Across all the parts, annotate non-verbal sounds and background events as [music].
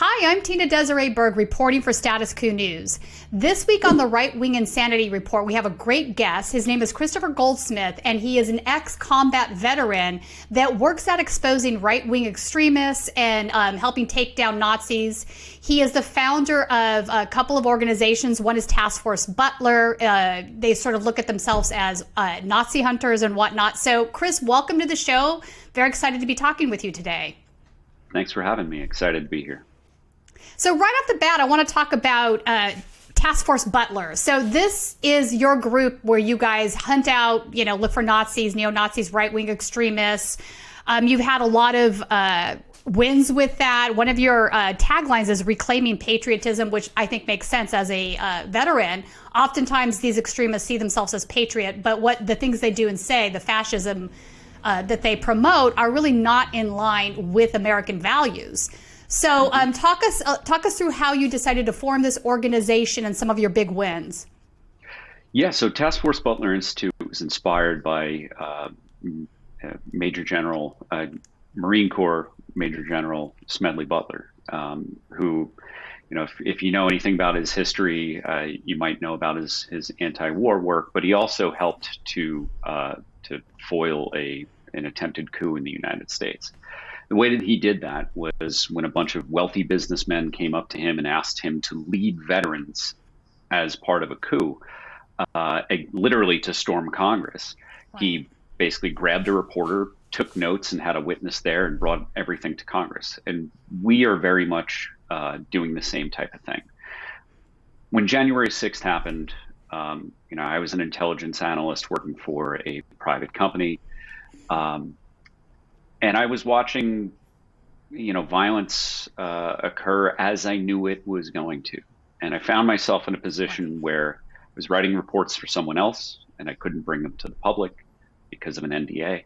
Hi, I'm Tina Desiree Berg reporting for Status Quo News. This week on the Right Wing Insanity Report, we have a great guest. His name is Christopher Goldsmith, and he is an ex combat veteran that works at exposing right wing extremists and um, helping take down Nazis. He is the founder of a couple of organizations. One is Task Force Butler. Uh, they sort of look at themselves as uh, Nazi hunters and whatnot. So, Chris, welcome to the show. Very excited to be talking with you today. Thanks for having me. Excited to be here. So, right off the bat, I want to talk about uh, Task Force Butler. So, this is your group where you guys hunt out, you know, look for Nazis, neo Nazis, right wing extremists. Um, you've had a lot of uh, wins with that. One of your uh, taglines is reclaiming patriotism, which I think makes sense as a uh, veteran. Oftentimes, these extremists see themselves as patriot, but what the things they do and say, the fascism uh, that they promote, are really not in line with American values. So, um, talk us uh, talk us through how you decided to form this organization and some of your big wins. Yeah, so Task Force Butler Institute was inspired by uh, Major General uh, Marine Corps Major General Smedley Butler, um, who, you know, if, if, you know anything about his history, uh, you might know about his his anti-war work. But he also helped to uh, to foil a an attempted coup in the United States. The way that he did that was when a bunch of wealthy businessmen came up to him and asked him to lead veterans as part of a coup, uh, literally to storm Congress. Wow. He basically grabbed a reporter, took notes, and had a witness there and brought everything to Congress. And we are very much uh, doing the same type of thing. When January 6th happened, um, you know, I was an intelligence analyst working for a private company. Um, and I was watching, you know, violence uh, occur as I knew it was going to, and I found myself in a position where I was writing reports for someone else, and I couldn't bring them to the public because of an NDA,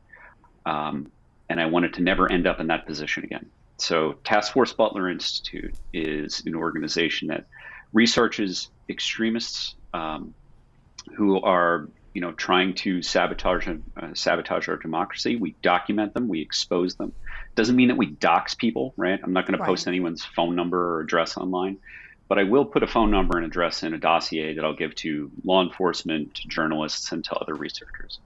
um, and I wanted to never end up in that position again. So, Task Force Butler Institute is an organization that researches extremists um, who are you know, trying to sabotage uh, sabotage our democracy. We document them, we expose them. Doesn't mean that we dox people, right? I'm not going right. to post anyone's phone number or address online, but I will put a phone number and address in a dossier that I'll give to law enforcement, to journalists, and to other researchers.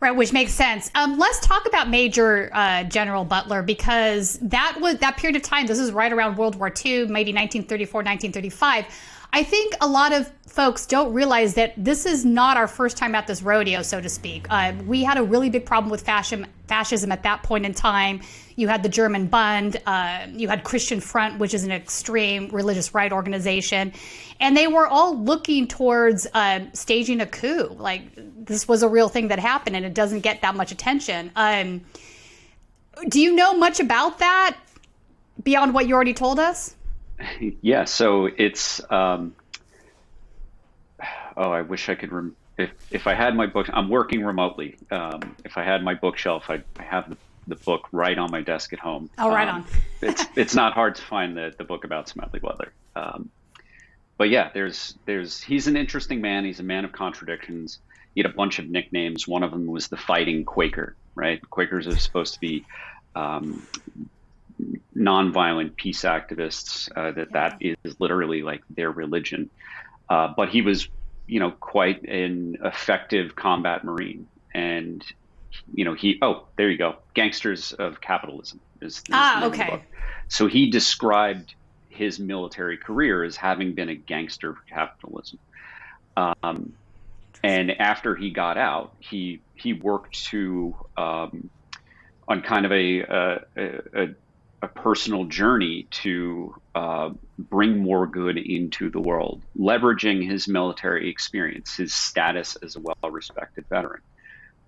Right, which makes sense. Um, let's talk about Major uh, General Butler because that was that period of time. This is right around World War II, maybe 1934, 1935 I think a lot of folks don't realize that this is not our first time at this rodeo, so to speak. Uh, we had a really big problem with fascism, fascism at that point in time. You had the German Bund, uh, you had Christian Front, which is an extreme religious right organization, and they were all looking towards uh, staging a coup. Like this was a real thing that happened, and it doesn't get that much attention. Um, do you know much about that beyond what you already told us? [laughs] yeah, so it's. Um, oh, I wish I could. Rem- if if I had my book, I'm working remotely. Um, if I had my bookshelf, I, I have the, the book right on my desk at home. Oh, right um, on. it's [laughs] it's not hard to find the the book about Smedley Butler. Um, but yeah, there's there's he's an interesting man. He's a man of contradictions. He had a bunch of nicknames. One of them was the Fighting Quaker. Right, Quakers are supposed to be um, nonviolent peace activists. Uh, that that is literally like their religion. Uh, but he was, you know, quite an effective combat marine, and you know he. Oh, there you go. Gangsters of Capitalism is, is ah okay. So he described his military career as having been a gangster of capitalism. Um, and after he got out, he he worked to um, on kind of a, a, a, a personal journey to uh, bring more good into the world, leveraging his military experience, his status as a well-respected veteran,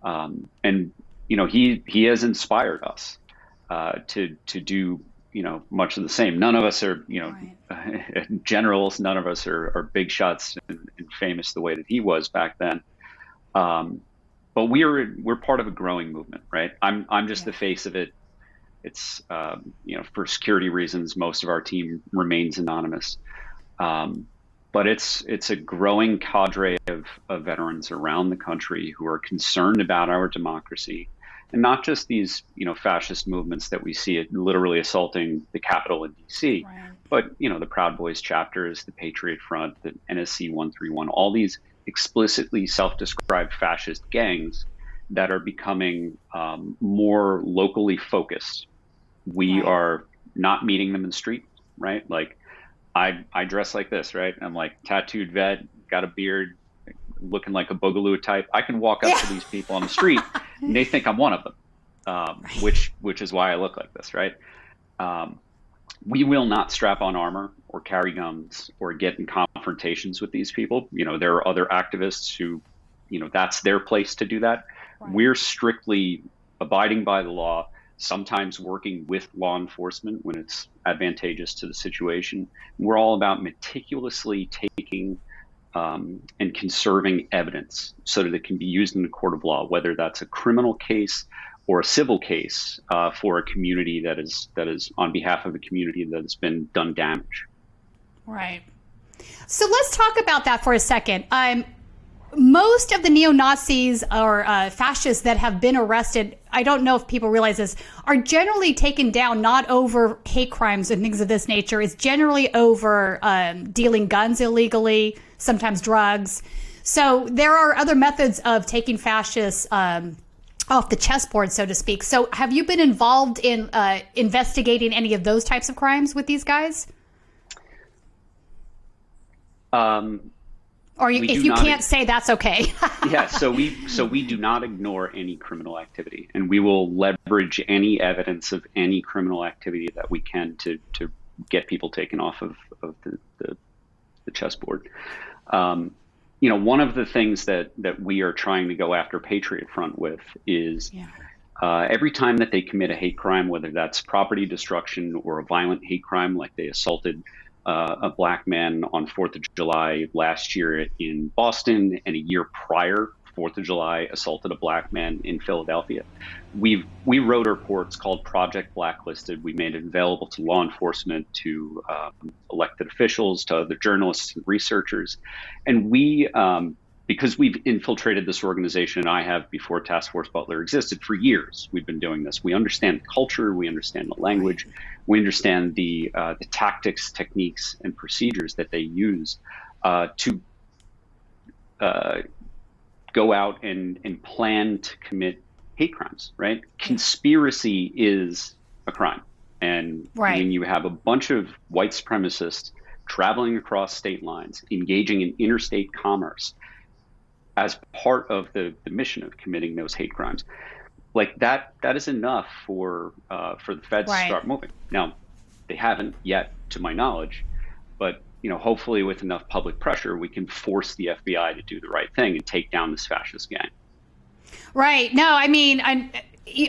um, and you know he he has inspired us uh, to to do you know much of the same. None of us are you know right. [laughs] generals. None of us are, are big shots and, and, famous the way that he was back then. Um, but we're we're part of a growing movement, right? I'm I'm just yeah. the face of it it's um, you know for security reasons, most of our team remains anonymous. Um, but it's it's a growing cadre of, of veterans around the country who are concerned about our democracy and not just these you know fascist movements that we see it literally assaulting the Capitol in D.C., right. but you know the Proud Boys chapters, the Patriot Front, the NSC 131, all these explicitly self-described fascist gangs that are becoming um, more locally focused. We right. are not meeting them in the street, right? Like I I dress like this, right? I'm like tattooed vet, got a beard, looking like a boogaloo type. I can walk up yeah. to these people on the street, [laughs] and they think I'm one of them, um, right. which which is why I look like this, right? Um, we will not strap on armor or carry guns or get in confrontations with these people. You know, there are other activists who, you know, that's their place to do that. Right. We're strictly abiding by the law, sometimes working with law enforcement when it's advantageous to the situation. We're all about meticulously taking um, and conserving evidence so that it can be used in the court of law, whether that's a criminal case or a civil case uh, for a community that is that is on behalf of a community that has been done damage. Right. So let's talk about that for a second. Um, most of the neo Nazis or uh, fascists that have been arrested, I don't know if people realize this, are generally taken down not over hate crimes and things of this nature. It's generally over um, dealing guns illegally, sometimes drugs. So there are other methods of taking fascists um, off the chessboard, so to speak. So have you been involved in uh, investigating any of those types of crimes with these guys? Um, or you, if you can't say that's okay. [laughs] yeah, so we so we do not ignore any criminal activity, and we will leverage any evidence of any criminal activity that we can to to get people taken off of, of the, the, the chessboard. Um, you know, one of the things that that we are trying to go after Patriot Front with is yeah. uh, every time that they commit a hate crime, whether that's property destruction or a violent hate crime, like they assaulted uh, a black man on Fourth of July last year in Boston, and a year prior, Fourth of July assaulted a black man in Philadelphia. We we wrote reports called Project Blacklisted. We made it available to law enforcement, to um, elected officials, to other journalists and researchers, and we um, because we've infiltrated this organization, and I have before Task Force Butler existed for years. We've been doing this. We understand the culture, we understand the language, we understand the uh, the tactics, techniques, and procedures that they use uh, to uh, go out and and plan to commit hate crimes. Right? Conspiracy is a crime, and right. when you have a bunch of white supremacists traveling across state lines, engaging in interstate commerce as part of the, the mission of committing those hate crimes. Like that, that is enough for uh, for the feds right. to start moving. Now, they haven't yet, to my knowledge, but you know, hopefully, with enough public pressure, we can force the FBI to do the right thing and take down this fascist gang. Right. No, I mean, I,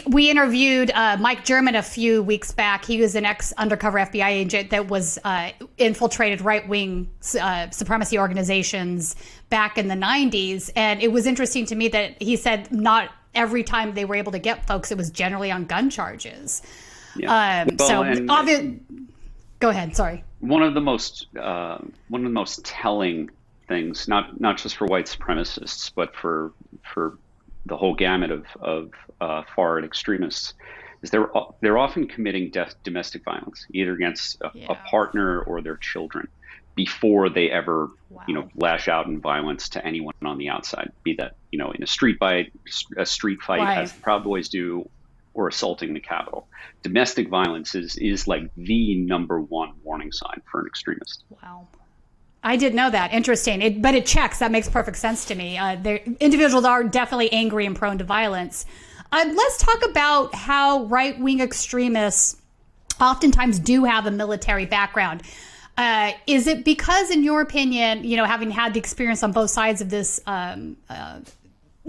we interviewed uh, Mike German a few weeks back. He was an ex undercover FBI agent that was uh, infiltrated right wing uh, supremacy organizations back in the 90s. And it was interesting to me that he said not every time they were able to get folks, it was generally on gun charges. Yeah. Um, well, so, obvi- go ahead. Sorry. One of the most uh, one of the most telling things, not not just for white supremacists, but for for the whole gamut of, of uh, far right extremists is they're they're often committing death, domestic violence either against a, yeah. a, partner or their children before they ever wow. you know lash out in violence to anyone on the outside be that you know in a street fight a street fight right. as the proud boys do or assaulting the capitol domestic violence is is like the number one warning sign for an extremist wow I did know that. Interesting. It, but it checks. That makes perfect sense to me. Uh, individuals are definitely angry and prone to violence. Uh, let's talk about how right wing extremists oftentimes do have a military background. Uh, is it because, in your opinion, you know, having had the experience on both sides of this um, uh,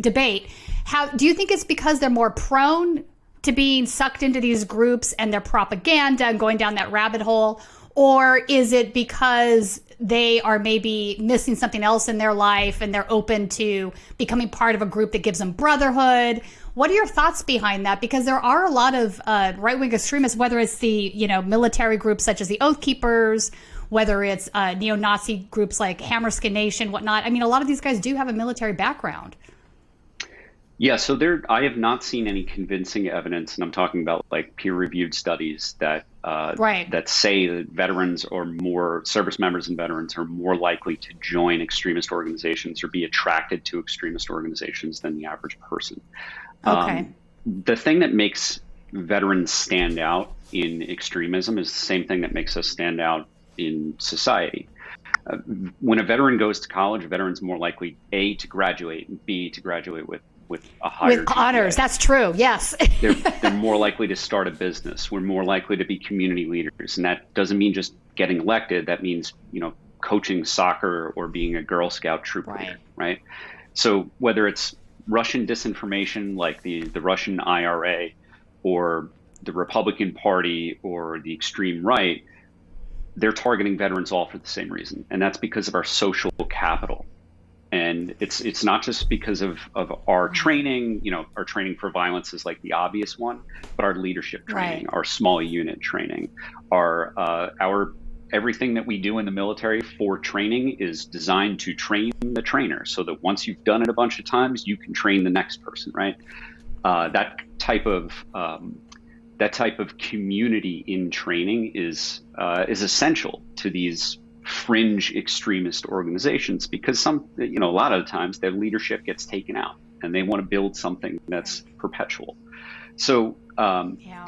debate, how do you think it's because they're more prone to being sucked into these groups and their propaganda and going down that rabbit hole? Or is it because they are maybe missing something else in their life and they're open to becoming part of a group that gives them brotherhood? What are your thoughts behind that? Because there are a lot of uh, right wing extremists, whether it's the you know military groups such as the Oath Keepers, whether it's uh, neo Nazi groups like Hammerskin Nation, whatnot. I mean, a lot of these guys do have a military background. Yeah, so there, I have not seen any convincing evidence, and I'm talking about like peer-reviewed studies that uh, right. that say that veterans or more service members and veterans are more likely to join extremist organizations or be attracted to extremist organizations than the average person. Okay. Um, the thing that makes veterans stand out in extremism is the same thing that makes us stand out in society. Uh, when a veteran goes to college, a veteran's more likely a to graduate and b to graduate with with a higher with honors. That's true. Yes, they're they're [laughs] more likely to start a business. We're more likely to be community leaders, and that doesn't mean just getting elected. That means you know coaching soccer or being a Girl Scout troop right. leader, right? So whether it's Russian disinformation like the the Russian IRA, or the Republican Party or the extreme right, they're targeting veterans all for the same reason, and that's because of our social capital and it's it's not just because of, of our mm-hmm. training you know our training for violence is like the obvious one but our leadership training right. our small unit training our uh, our everything that we do in the military for training is designed to train the trainer so that once you've done it a bunch of times you can train the next person right uh, that type of um, that type of community in training is uh, is essential to these fringe extremist organizations because some, you know, a lot of the times their leadership gets taken out and they want to build something that's perpetual. So, um, yeah.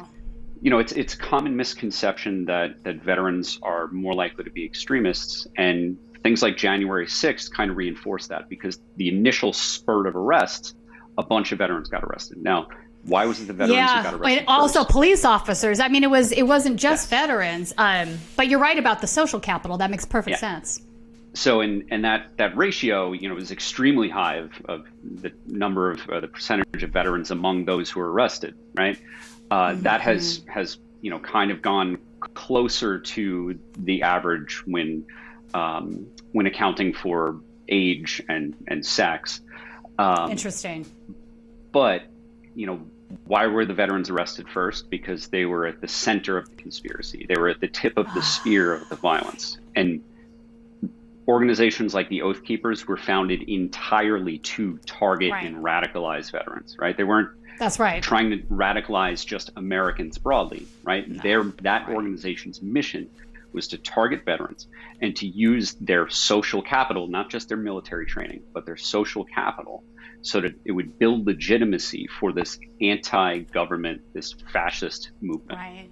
you know, it's it's a common misconception that that veterans are more likely to be extremists, and things like January 6th kind of reinforce that because the initial spurt of arrests, a bunch of veterans got arrested. Now, why was it the veterans yeah, who got arrested? And also first? police officers. I mean, it was it wasn't just yes. veterans. Um, but you're right about the social capital. That makes perfect yeah. sense. So, in and that that ratio, you know, is extremely high of, of the number of uh, the percentage of veterans among those who are arrested. Right. Uh, mm-hmm. That has has you know kind of gone closer to the average when um, when accounting for age and and sex. Um, Interesting. But you know, why were the veterans arrested first? Because they were at the center of the conspiracy. They were at the tip of the ah. spear of the violence. And organizations like the Oath Keepers were founded entirely to target right. and radicalize veterans, right? They weren't that's right. Trying to radicalize just Americans broadly, right? No. Their that right. organization's mission was to target veterans and to use their social capital, not just their military training, but their social capital so that it would build legitimacy for this anti-government, this fascist movement. Right.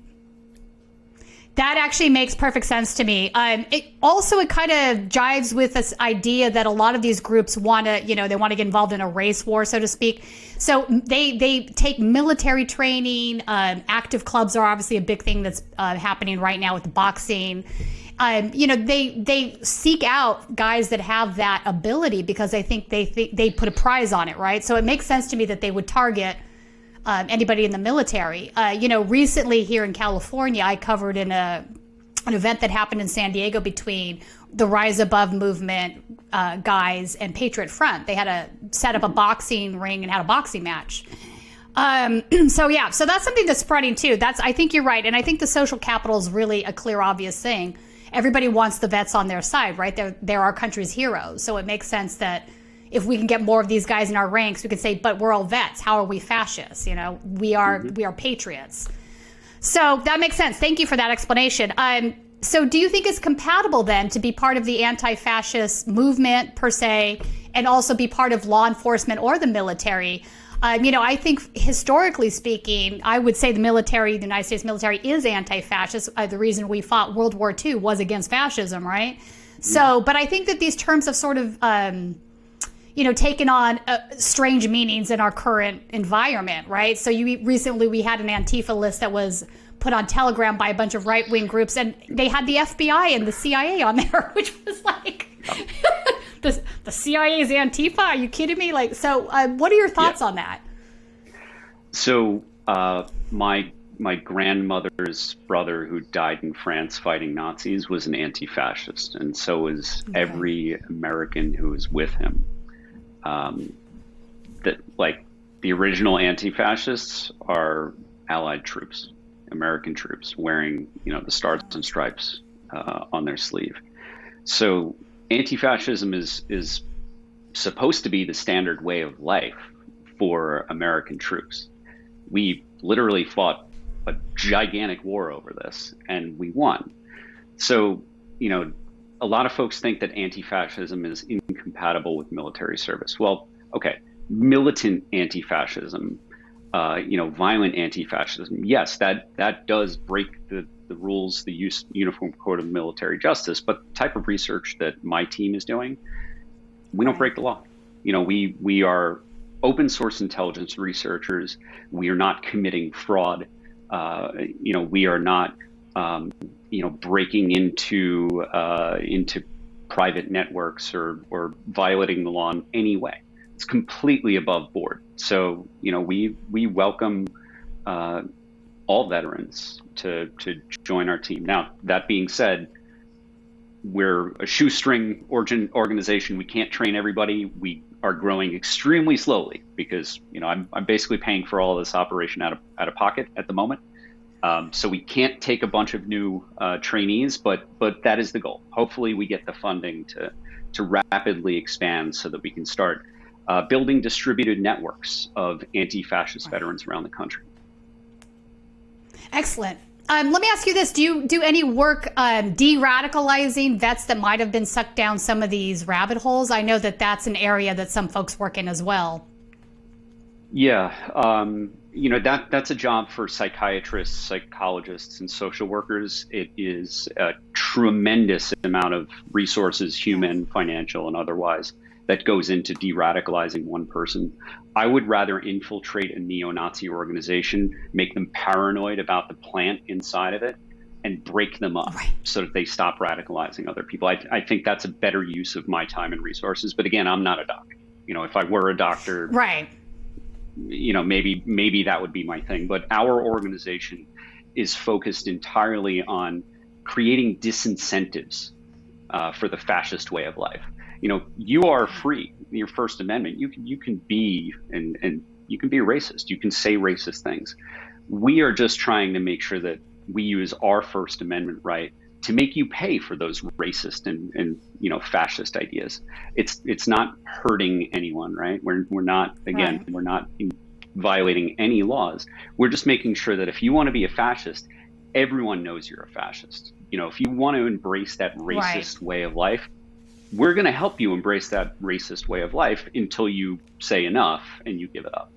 That actually makes perfect sense to me. Um, it also it kind of jives with this idea that a lot of these groups want to, you know, they want to get involved in a race war, so to speak. So they they take military training. Um, active clubs are obviously a big thing that's uh, happening right now with boxing um, you know, they they seek out guys that have that ability because they think they think they put a prize on it, right? So it makes sense to me that they would target um, anybody in the military. Uh, you know, recently here in California, I covered in a an event that happened in San Diego between the Rise Above movement uh, guys and Patriot Front. They had a set up a boxing ring and had a boxing match. Um, [clears throat] so yeah, so that's something that's spreading too. That's I think you're right, and I think the social capital is really a clear, obvious thing everybody wants the vets on their side, right? They're, they're our country's heroes. So it makes sense that if we can get more of these guys in our ranks, we can say, but we're all vets. How are we fascists? You know, we are, mm-hmm. we are patriots. So that makes sense. Thank you for that explanation. Um, so do you think it's compatible then to be part of the anti-fascist movement per se and also be part of law enforcement or the military? Um, you know, I think historically speaking, I would say the military, the United States military, is anti-fascist. Uh, the reason we fought World War II was against fascism, right? So, but I think that these terms have sort of, um, you know, taken on uh, strange meanings in our current environment, right? So, you recently we had an Antifa list that was put on Telegram by a bunch of right wing groups, and they had the FBI and the CIA on [laughs] there, which was like. [laughs] the, the CIA's Antifa? Are you kidding me? Like, so uh, what are your thoughts yeah. on that? So, uh, my my grandmother's brother, who died in France fighting Nazis, was an anti-fascist, and so was okay. every American who was with him. Um, that like the original anti-fascists are Allied troops, American troops, wearing you know the stars and stripes uh, on their sleeve. So anti-fascism is is supposed to be the standard way of life for American troops. We literally fought a gigantic war over this and we won. So, you know, a lot of folks think that anti fascism is incompatible with military service. Well, okay, militant anti fascism. Uh, you know, violent anti-fascism. Yes, that that does break the, the rules, the use, Uniform Code of Military Justice. But the type of research that my team is doing, we don't break the law. You know, we we are open source intelligence researchers. We are not committing fraud. Uh, you know, we are not um, you know breaking into uh, into private networks or or violating the law in any way. It's completely above board. So you know, we we welcome. Uh, all veterans to to join our team. Now, that being said, we're a shoestring origin organization. We can't train everybody. We are growing extremely slowly because you know I'm, I'm basically paying for all this operation out of out of pocket at the moment. Um, so we can't take a bunch of new uh, trainees, but but that is the goal. Hopefully, we get the funding to to rapidly expand so that we can start uh, building distributed networks of anti-fascist veterans around the country. Excellent. Um, let me ask you this: Do you do any work um, de-radicalizing vets that might have been sucked down some of these rabbit holes? I know that that's an area that some folks work in as well. Yeah, um, you know that that's a job for psychiatrists, psychologists, and social workers. It is a tremendous amount of resources, human, financial, and otherwise, that goes into de-radicalizing one person. I would rather infiltrate a neo-Nazi organization, make them paranoid about the plant inside of it, and break them up right. so that they stop radicalizing other people. I, I, think that's a better use of my time and resources. But again, I'm not a doctor. You know, if I were a doctor, right? You know, maybe maybe that would be my thing. But our organization is focused entirely on creating disincentives uh, for the fascist way of life. You know, you are free your First Amendment, you can you can be and and you can be racist. You can say racist things. We are just trying to make sure that we use our First Amendment right to make you pay for those racist and, and you know fascist ideas. It's it's not hurting anyone, right? We're we're not again right. we're not violating any laws. We're just making sure that if you want to be a fascist, everyone knows you're a fascist. You know, if you want to embrace that racist right. way of life, we're going to help you embrace that racist way of life until you say enough and you give it up.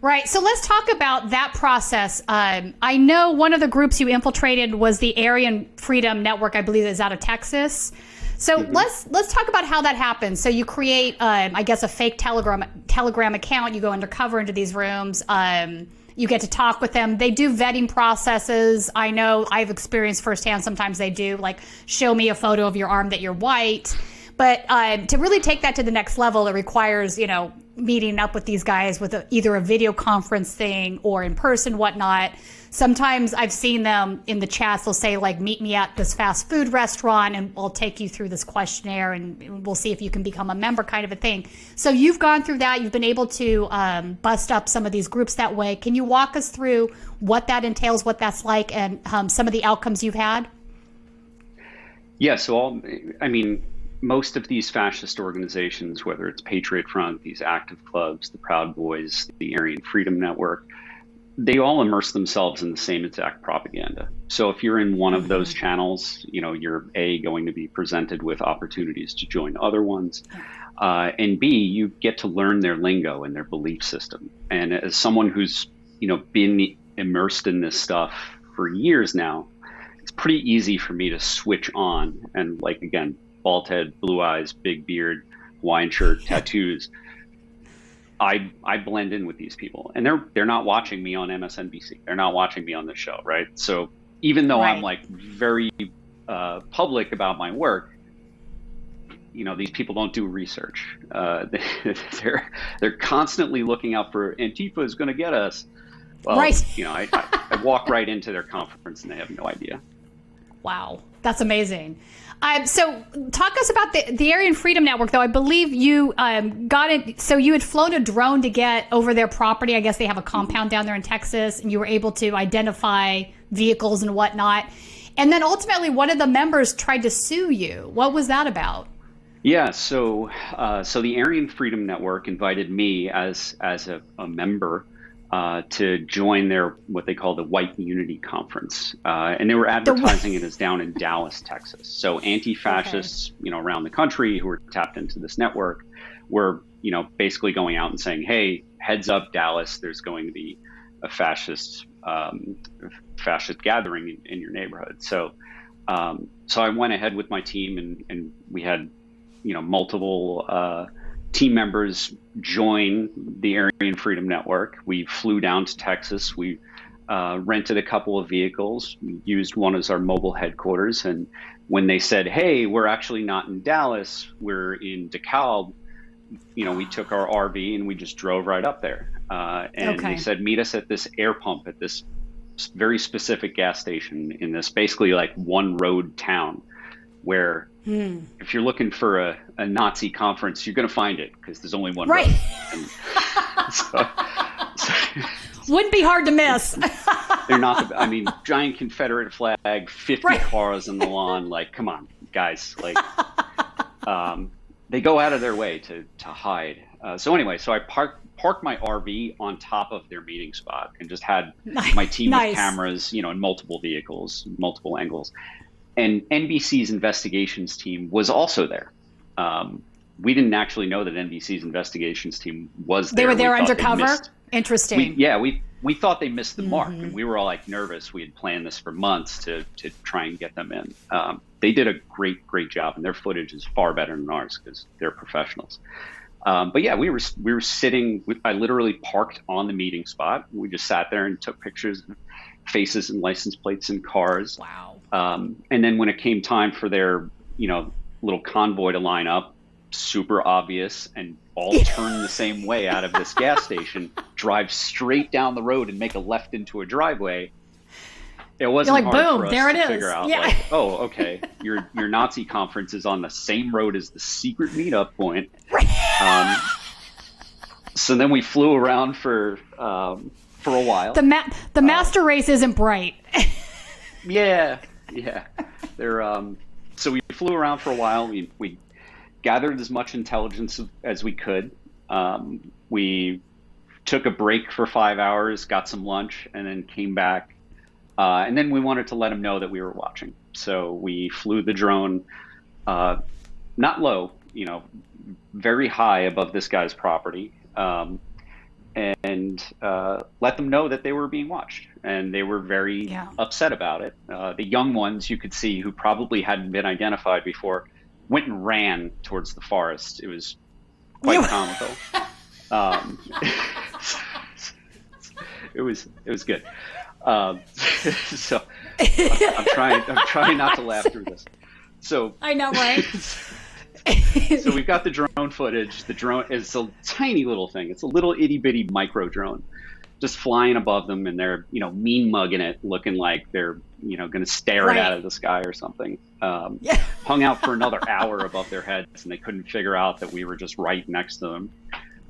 Right. So let's talk about that process. Um, I know one of the groups you infiltrated was the Aryan Freedom Network. I believe is out of Texas. So mm-hmm. let's let's talk about how that happens. So you create, um, I guess, a fake Telegram Telegram account. You go undercover into these rooms. Um, you get to talk with them. They do vetting processes. I know I've experienced firsthand. Sometimes they do like show me a photo of your arm that you're white. But um, to really take that to the next level, it requires you know meeting up with these guys with a, either a video conference thing or in person, whatnot sometimes I've seen them in the chats. They'll say like, "Meet me at this fast food restaurant, and I'll take you through this questionnaire, and we'll see if you can become a member," kind of a thing. So you've gone through that. You've been able to um, bust up some of these groups that way. Can you walk us through what that entails, what that's like, and um, some of the outcomes you've had? Yeah. So I mean, most of these fascist organizations, whether it's Patriot Front, these active clubs, the Proud Boys, the Aryan Freedom Network they all immerse themselves in the same exact propaganda. So if you're in one of those mm-hmm. channels, you know, you're A, going to be presented with opportunities to join other ones. Uh, and B, you get to learn their lingo and their belief system. And as someone who's, you know, been immersed in this stuff for years now, it's pretty easy for me to switch on and like, again, bald head, blue eyes, big beard, wine shirt, [laughs] tattoos. I I blend in with these people, and they're they're not watching me on MSNBC. They're not watching me on the show, right? So even though right. I'm like very uh, public about my work, you know these people don't do research. Uh, [laughs] they're they're constantly looking out for Antifa is going to get us. Well, right. You know, I, I, I walk right into their conference and they have no idea. Wow, that's amazing. Um, so, talk us about the, the Aryan Freedom Network, though. I believe you um, got it. So, you had flown a drone to get over their property. I guess they have a compound down there in Texas, and you were able to identify vehicles and whatnot. And then ultimately, one of the members tried to sue you. What was that about? Yeah, so uh, so the Aryan Freedom Network invited me as as a, a member uh, to join their what they call the White Unity Conference, uh, and they were advertising it as down in Dallas, Texas. So anti-fascists, okay. you know, around the country who were tapped into this network were you know basically going out and saying, "Hey, heads up, Dallas, there's going to be a fascist um, fascist gathering in, in, your neighborhood." So um, so I went ahead with my team, and, and we had you know multiple uh, team members join the Aryan Freedom Network. We flew down to Texas. We uh, rented a couple of vehicles, we used one as our mobile headquarters. And when they said, "Hey, we're actually not in Dallas, we're in DeKalb," you know, we took our RV and we just drove right up there. Uh, and okay. they said, "Meet us at this air pump at this very specific gas station in this basically like one road town." where hmm. if you're looking for a, a Nazi conference, you're going to find it because there's only one. Right. [laughs] so, so, [laughs] Wouldn't be hard to miss. they're not. The, I mean, giant Confederate flag, 50 right. cars on the lawn. Like, come on, guys. Like, um, they go out of their way to to hide. Uh, so anyway, so I parked parked my RV on top of their meeting spot and just had my team nice. with cameras, you know, in multiple vehicles, multiple angles and NBC's investigations team was also there. Um, we didn't actually know that NBC's investigations team was there. They were there we undercover. Interesting. We, yeah, we we thought they missed the mm-hmm. mark, and we were all like nervous. We had planned this for months to to try and get them in. Um, they did a great great job, and their footage is far better than ours because they're professionals. Um, but yeah, we were we were sitting. I literally parked on the meeting spot. We just sat there and took pictures, faces and license plates and cars. Wow. Um, and then when it came time for their, you know, little convoy to line up, super obvious, and all turn the same way out of this gas [laughs] station, drive straight down the road and make a left into a driveway. It wasn't like, hard boom, for us there to it figure out, yeah. like, oh, [laughs] okay, your your Nazi conference is on the same road as the secret meetup point. Um, so then we flew around for um, for a while. The ma- the master uh, race isn't bright. [laughs] yeah, yeah, they're um. So we flew around for a while. We we gathered as much intelligence as we could. Um, we took a break for five hours, got some lunch, and then came back. Uh, and then we wanted to let them know that we were watching. So we flew the drone, uh, not low, you know, very high above this guy's property. Um, and uh, let them know that they were being watched. And they were very yeah. upset about it. Uh, the young ones you could see who probably hadn't been identified before went and ran towards the forest. It was quite [laughs] comical. Um, [laughs] it was it was good. Um, [laughs] so I'm, I'm, trying I'm trying not to laugh through this. So I know, right? [laughs] so we've got the drone footage. The drone is a tiny little thing. It's a little itty bitty micro drone, just flying above them, and they're you know mean mugging it, looking like they're you know going to stare right. it out of the sky or something. Um, yeah. [laughs] hung out for another hour above their heads, and they couldn't figure out that we were just right next to them.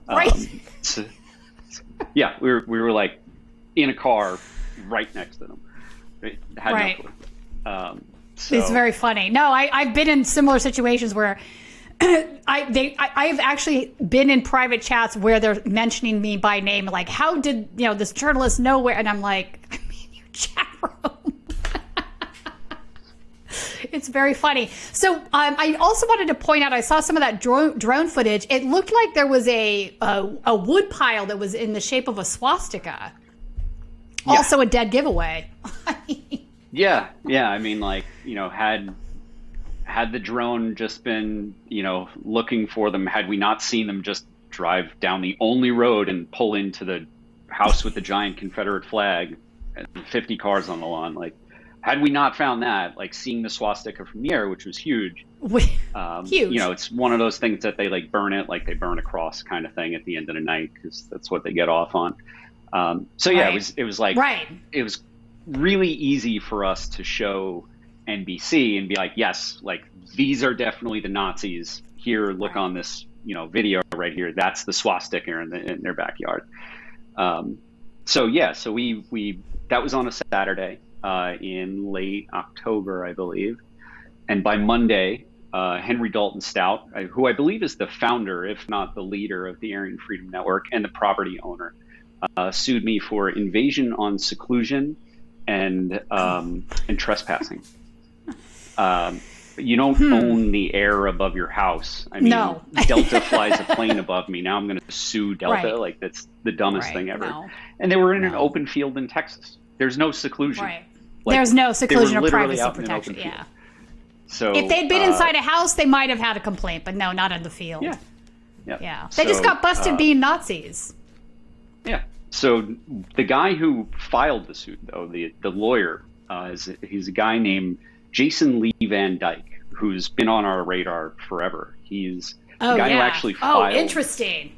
Right. Um, so, yeah, we were we were like in a car right next to them. had right. no clue. Um, so. It's very funny. No, I, I've been in similar situations where [clears throat] I they I, have actually been in private chats where they're mentioning me by name, like how did you know this journalist know where? And I'm like, I'm in your chat room. [laughs] it's very funny. So um, I also wanted to point out, I saw some of that drone, drone footage. It looked like there was a, a, a wood pile that was in the shape of a swastika. Yeah. Also a dead giveaway. [laughs] yeah, yeah. I mean, like you know, had had the drone just been, you know, looking for them, had we not seen them just drive down the only road and pull into the house with the giant Confederate flag and 50 cars on the lawn, like, had we not found that, like seeing the swastika from the air, which was huge, um, [laughs] huge, you know, it's one of those things that they like burn it, like they burn a cross kind of thing at the end of the night because that's what they get off on. Um, so yeah, right. it was it was like right. it was really easy for us to show NBC and be like, yes, like these are definitely the Nazis. Here, look on this, you know, video right here. That's the swastika in, the, in their backyard. Um, so yeah, so we we that was on a Saturday uh, in late October, I believe, and by Monday uh, Henry Dalton Stout, uh, who I believe is the founder, if not the leader, of the Aryan Freedom Network and the property owner, uh, sued me for invasion on seclusion and um, and trespassing. Um, you don't hmm. own the air above your house. I mean, no. [laughs] Delta flies a plane above me. Now I'm going to sue Delta. Right. Like that's the dumbest right. thing ever. No. And they were in no. an open field in Texas. There's no seclusion. Right. Like, There's no seclusion or privacy protection. Yeah. So if they'd been uh, inside a house, they might have had a complaint, but no, not in the field. Yeah. Yeah. yeah. They so, just got busted uh, being Nazis. Yeah. So the guy who filed the suit, though, the the lawyer, uh, is he's a guy named Jason Lee Van Dyke, who's been on our radar forever. He's oh, the guy yeah. who actually oh, filed. Oh, interesting.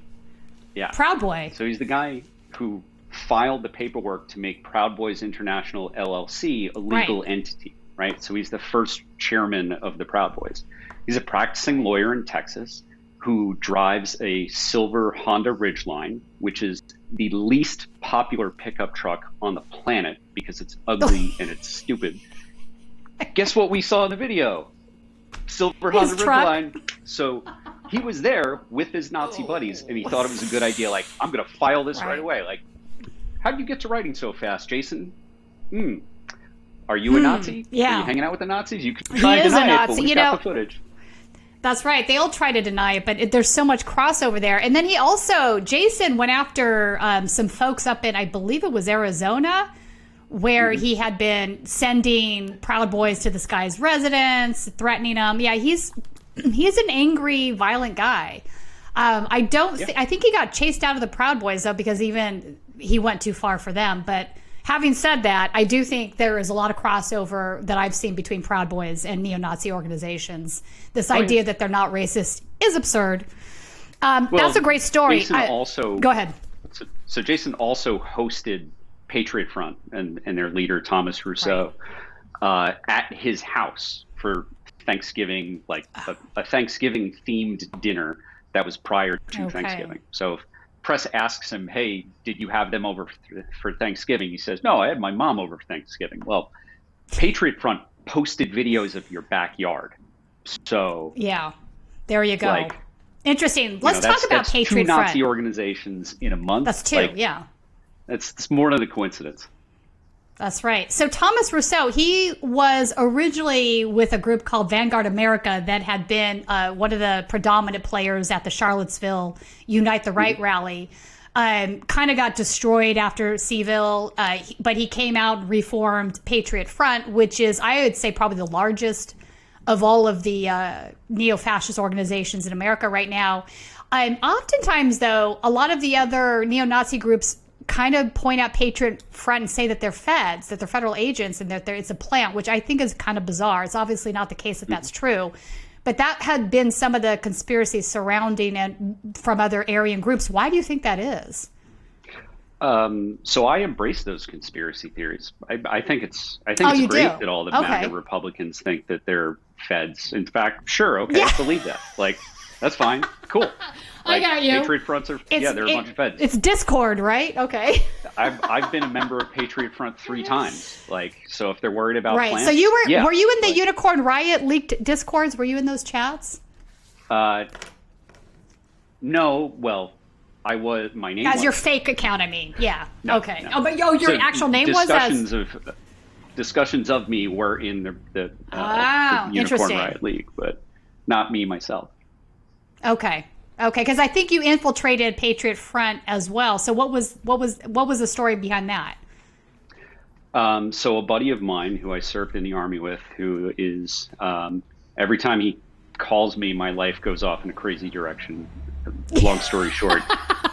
Yeah. Proud Boy. So he's the guy who filed the paperwork to make Proud Boys International LLC a legal right. entity, right? So he's the first chairman of the Proud Boys. He's a practicing lawyer in Texas who drives a silver Honda Ridgeline, which is the least popular pickup truck on the planet because it's ugly [laughs] and it's stupid. Guess what we saw in the video? Silver Honda Ridgeline. So he was there with his Nazi buddies and he thought it was a good idea. Like, I'm going to file this right. right away. Like, how did you get to writing so fast, Jason? Hmm. Are you a hmm. Nazi? Yeah. Are you hanging out with the Nazis? You can try he to deny it, but we you got know, the footage. That's right. They all try to deny it, but it, there's so much crossover there. And then he also, Jason went after um, some folks up in, I believe it was Arizona, where mm-hmm. he had been sending Proud Boys to this guy's residence, threatening him. Yeah, he's [clears throat] he's an angry, violent guy. Um, I don't. Th- I think he got chased out of the Proud Boys though because even he went too far for them. But having said that, I do think there is a lot of crossover that I've seen between Proud Boys and neo-Nazi organizations. This oh, idea yeah. that they're not racist is absurd. Um, well, that's a great story. Jason I, also go ahead. So, so, Jason also hosted Patriot Front and, and their leader Thomas Rousseau right. uh, at his house for Thanksgiving, like a, a Thanksgiving themed dinner that was prior to okay. Thanksgiving. So press asks him, "Hey, did you have them over for Thanksgiving?" He says, "No, I had my mom over for Thanksgiving." Well, Patriot Front posted videos of your backyard, so yeah, there you go. Like, Interesting. Let's you know, talk about Patriot two Front. Nazi organizations in a month. That's two. Like, yeah, it's, it's more than a coincidence. That's right. So Thomas Rousseau, he was originally with a group called Vanguard America that had been uh, one of the predominant players at the Charlottesville Unite the Right mm-hmm. rally. Um, kind of got destroyed after Cville, uh, but he came out and reformed Patriot Front, which is, I would say, probably the largest of all of the uh, neo-fascist organizations in America right now. Um, oftentimes, though, a lot of the other neo-Nazi groups kind of point out Patriot Front and say that they're feds, that they're federal agents, and that it's a plant, which I think is kind of bizarre. It's obviously not the case that that's true. But that had been some of the conspiracies surrounding it from other Aryan groups. Why do you think that is? Um, so I embrace those conspiracy theories. I, I think it's I think oh, it's great do? that all the okay. MAGA Republicans think that they're feds. In fact, sure, okay, yeah. I believe that. Like, that's fine, cool. [laughs] I got you. Patriot Fronts are it's, yeah, they're a bunch of feds. It's Discord, right? Okay. [laughs] I've I've been a member of Patriot Front three times. Like, so if they're worried about right, plants, so you were yeah, were you in the like, Unicorn Riot leaked discords? Were you in those chats? Uh, no. Well, I was. My name as was. your fake account. I mean, yeah. No, okay. No. Oh, but oh, your so actual name was as of discussions of me were in the the, uh, oh, the Unicorn Riot League, but not me myself. Okay. Okay, because I think you infiltrated Patriot Front as well. So what was what was what was the story behind that? Um, so a buddy of mine who I served in the army with, who is um, every time he calls me, my life goes off in a crazy direction. Long story short,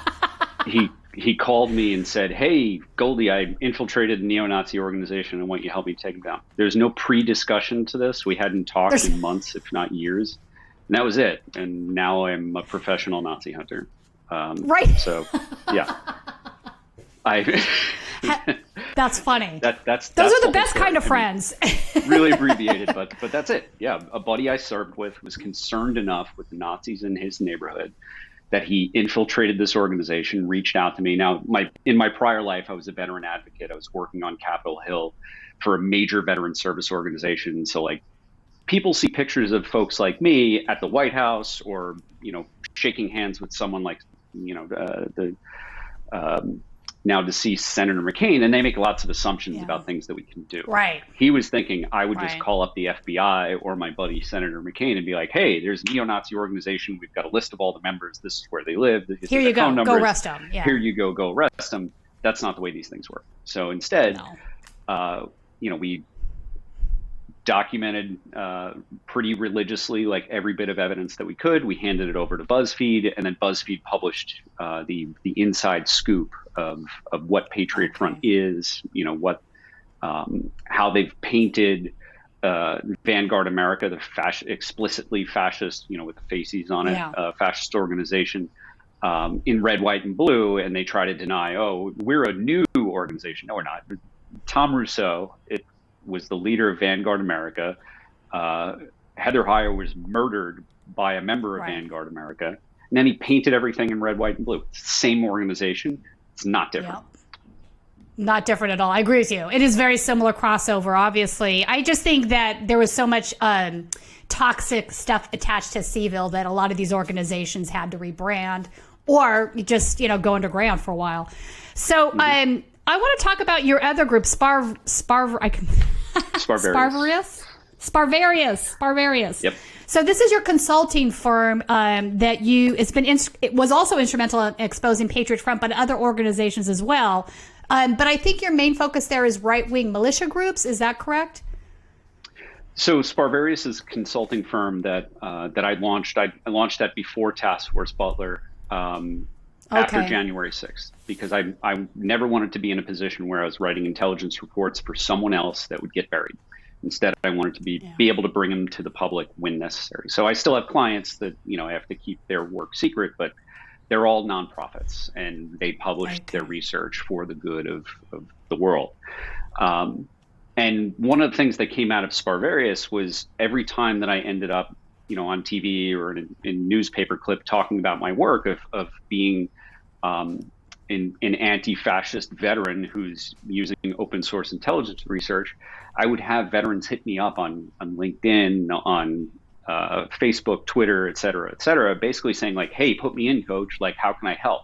[laughs] he he called me and said, "Hey, Goldie, I infiltrated the neo-Nazi organization. I want you to help me take them down." There's no pre-discussion to this. We hadn't talked There's... in months, if not years. And that was it. And now I'm a professional Nazi hunter. Um, right. So, yeah. [laughs] I. that's funny. [laughs] That that's those that's are the best story. kind of friends. [laughs] really abbreviated, but but that's it. Yeah, a buddy I served with was concerned enough with the Nazis in his neighborhood that he infiltrated this organization, reached out to me. Now, my in my prior life, I was a veteran advocate. I was working on Capitol Hill for a major veteran service organization. So, like people see pictures of folks like me at the White House or you know shaking hands with someone like you know uh, the um, now deceased Senator McCain, and they make lots of assumptions yeah. about things that we can do. Right. He was thinking I would right. just call up the FBI or my buddy Senator McCain and be like, "Hey, there's a neo-Nazi organization. We've got a list of all the members. This is where they live. This Here you go. Go arrest them. Yeah. Here you go. Go arrest them." That's not the way these things work. So instead, no. uh, you know, we documented uh, pretty religiously, like every bit of evidence that we could. We handed it over to BuzzFeed, and then BuzzFeed published uh, the the inside scoop of of what Patriot. Front is. You know what, um, how they've painted. Uh, Vanguard America, the explicitly fascist, you know, with the faces on it, yeah. Uh, fascist organization, um, in red, white, and blue, and they try to deny, oh, we're a new organization. No, we're not. Tom Rousseau, it, was the leader of Vanguard America. Uh, Heather Heyer was murdered by a member of right. Vanguard America. And then he painted everything in red, white, and blue. Same organization. It's not different. Yep. Not different at all. I agree with you. It is very similar crossover, obviously. I just think that there was so much um, toxic stuff attached to Cville that a lot of these organizations had to rebrand or just, you know, go underground for a while. So mm-hmm. um, I want to talk about your other group, Sparv, Sparv, I can, [laughs] Sparvarius, Sparvarius, Sparvarius. Yep. So this is your consulting firm um, that you. It's been. it was also instrumental in exposing Patriot Front, but other organizations as well. Um, but I think your main focus there is right wing militia groups. Is that correct? So Sparvarius is a consulting firm that uh, that I launched. I, I, launched that before Task Force Butler. Um, okay. after January 6th because I, I never wanted to be in a position where I was writing intelligence reports for someone else that would get buried. Instead, I wanted to be yeah. be able to bring them to the public when necessary. So I still have clients that you know have to keep their work secret, but they're all nonprofits and they publish okay. their research for the good of, of the world. Um, and one of the things that came out of Sparvarius was every time that I ended up you know on TV or in a newspaper clip talking about my work of of being um, an, an anti-fascist veteran who's using open source intelligence research, I would have veterans hit me up on on LinkedIn, on uh, Facebook, Twitter, et cetera, et cetera, basically saying like, "Hey, put me in, coach. Like, how can I help?"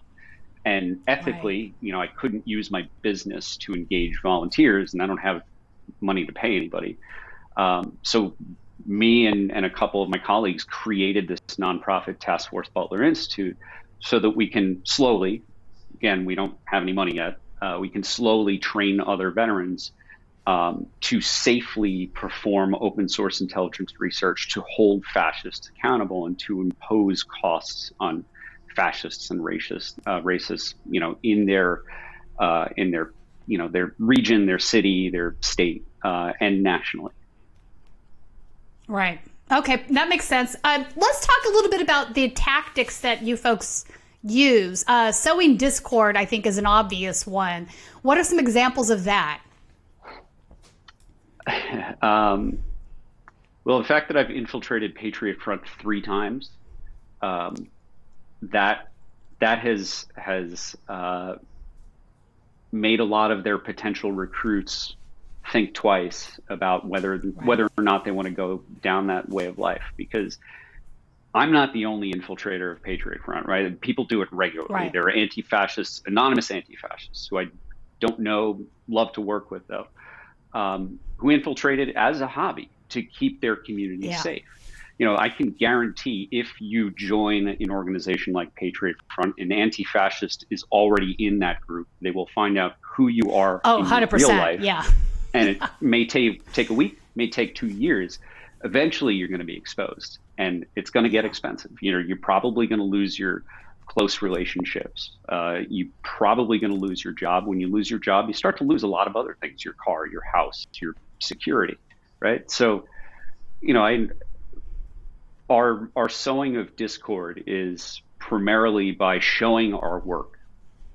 And ethically, right. you know, I couldn't use my business to engage volunteers, and I don't have money to pay anybody. Um, so me and, and a couple of my colleagues created this nonprofit Task Force Butler Institute so that we can slowly, again, we don't have any money yet, uh, we can slowly train other veterans um, to safely perform open source intelligence research to hold fascists accountable and to impose costs on fascists and racist, uh, racists, you know, in their uh, in their you know their region, their city, their state, uh, and nationally. Right. Okay, that makes sense. Uh, let's talk a little bit about the tactics that you folks use. Uh, sowing discord, I think, is an obvious one. What are some examples of that? [laughs] Um, well, the fact that I've infiltrated Patriot Front three times, um, that that has has uh, made a lot of their potential recruits think twice about whether right. whether or not they want to go down that way of life because I'm not the only infiltrator of Patriot Front, right? People do it regularly. Right. There are anti-fascists, anonymous anti-fascists who I don't know, love to work with though, um, who infiltrated as a hobby to keep their community yeah. safe. You know, I can guarantee if you join an organization like Patriot Front, an anti-fascist is already in that group. They will find out who you are oh, in 100%, real life. Yeah and it may take take a week, may take two years. Eventually, you're going to be exposed, and it's going to get expensive. You know, you're probably going to lose your close relationships. Uh, you're probably going to lose your job. When you lose your job, you start to lose a lot of other things: your car, your house, your security, right? So, you know, I our our sowing of discord is primarily by showing our work,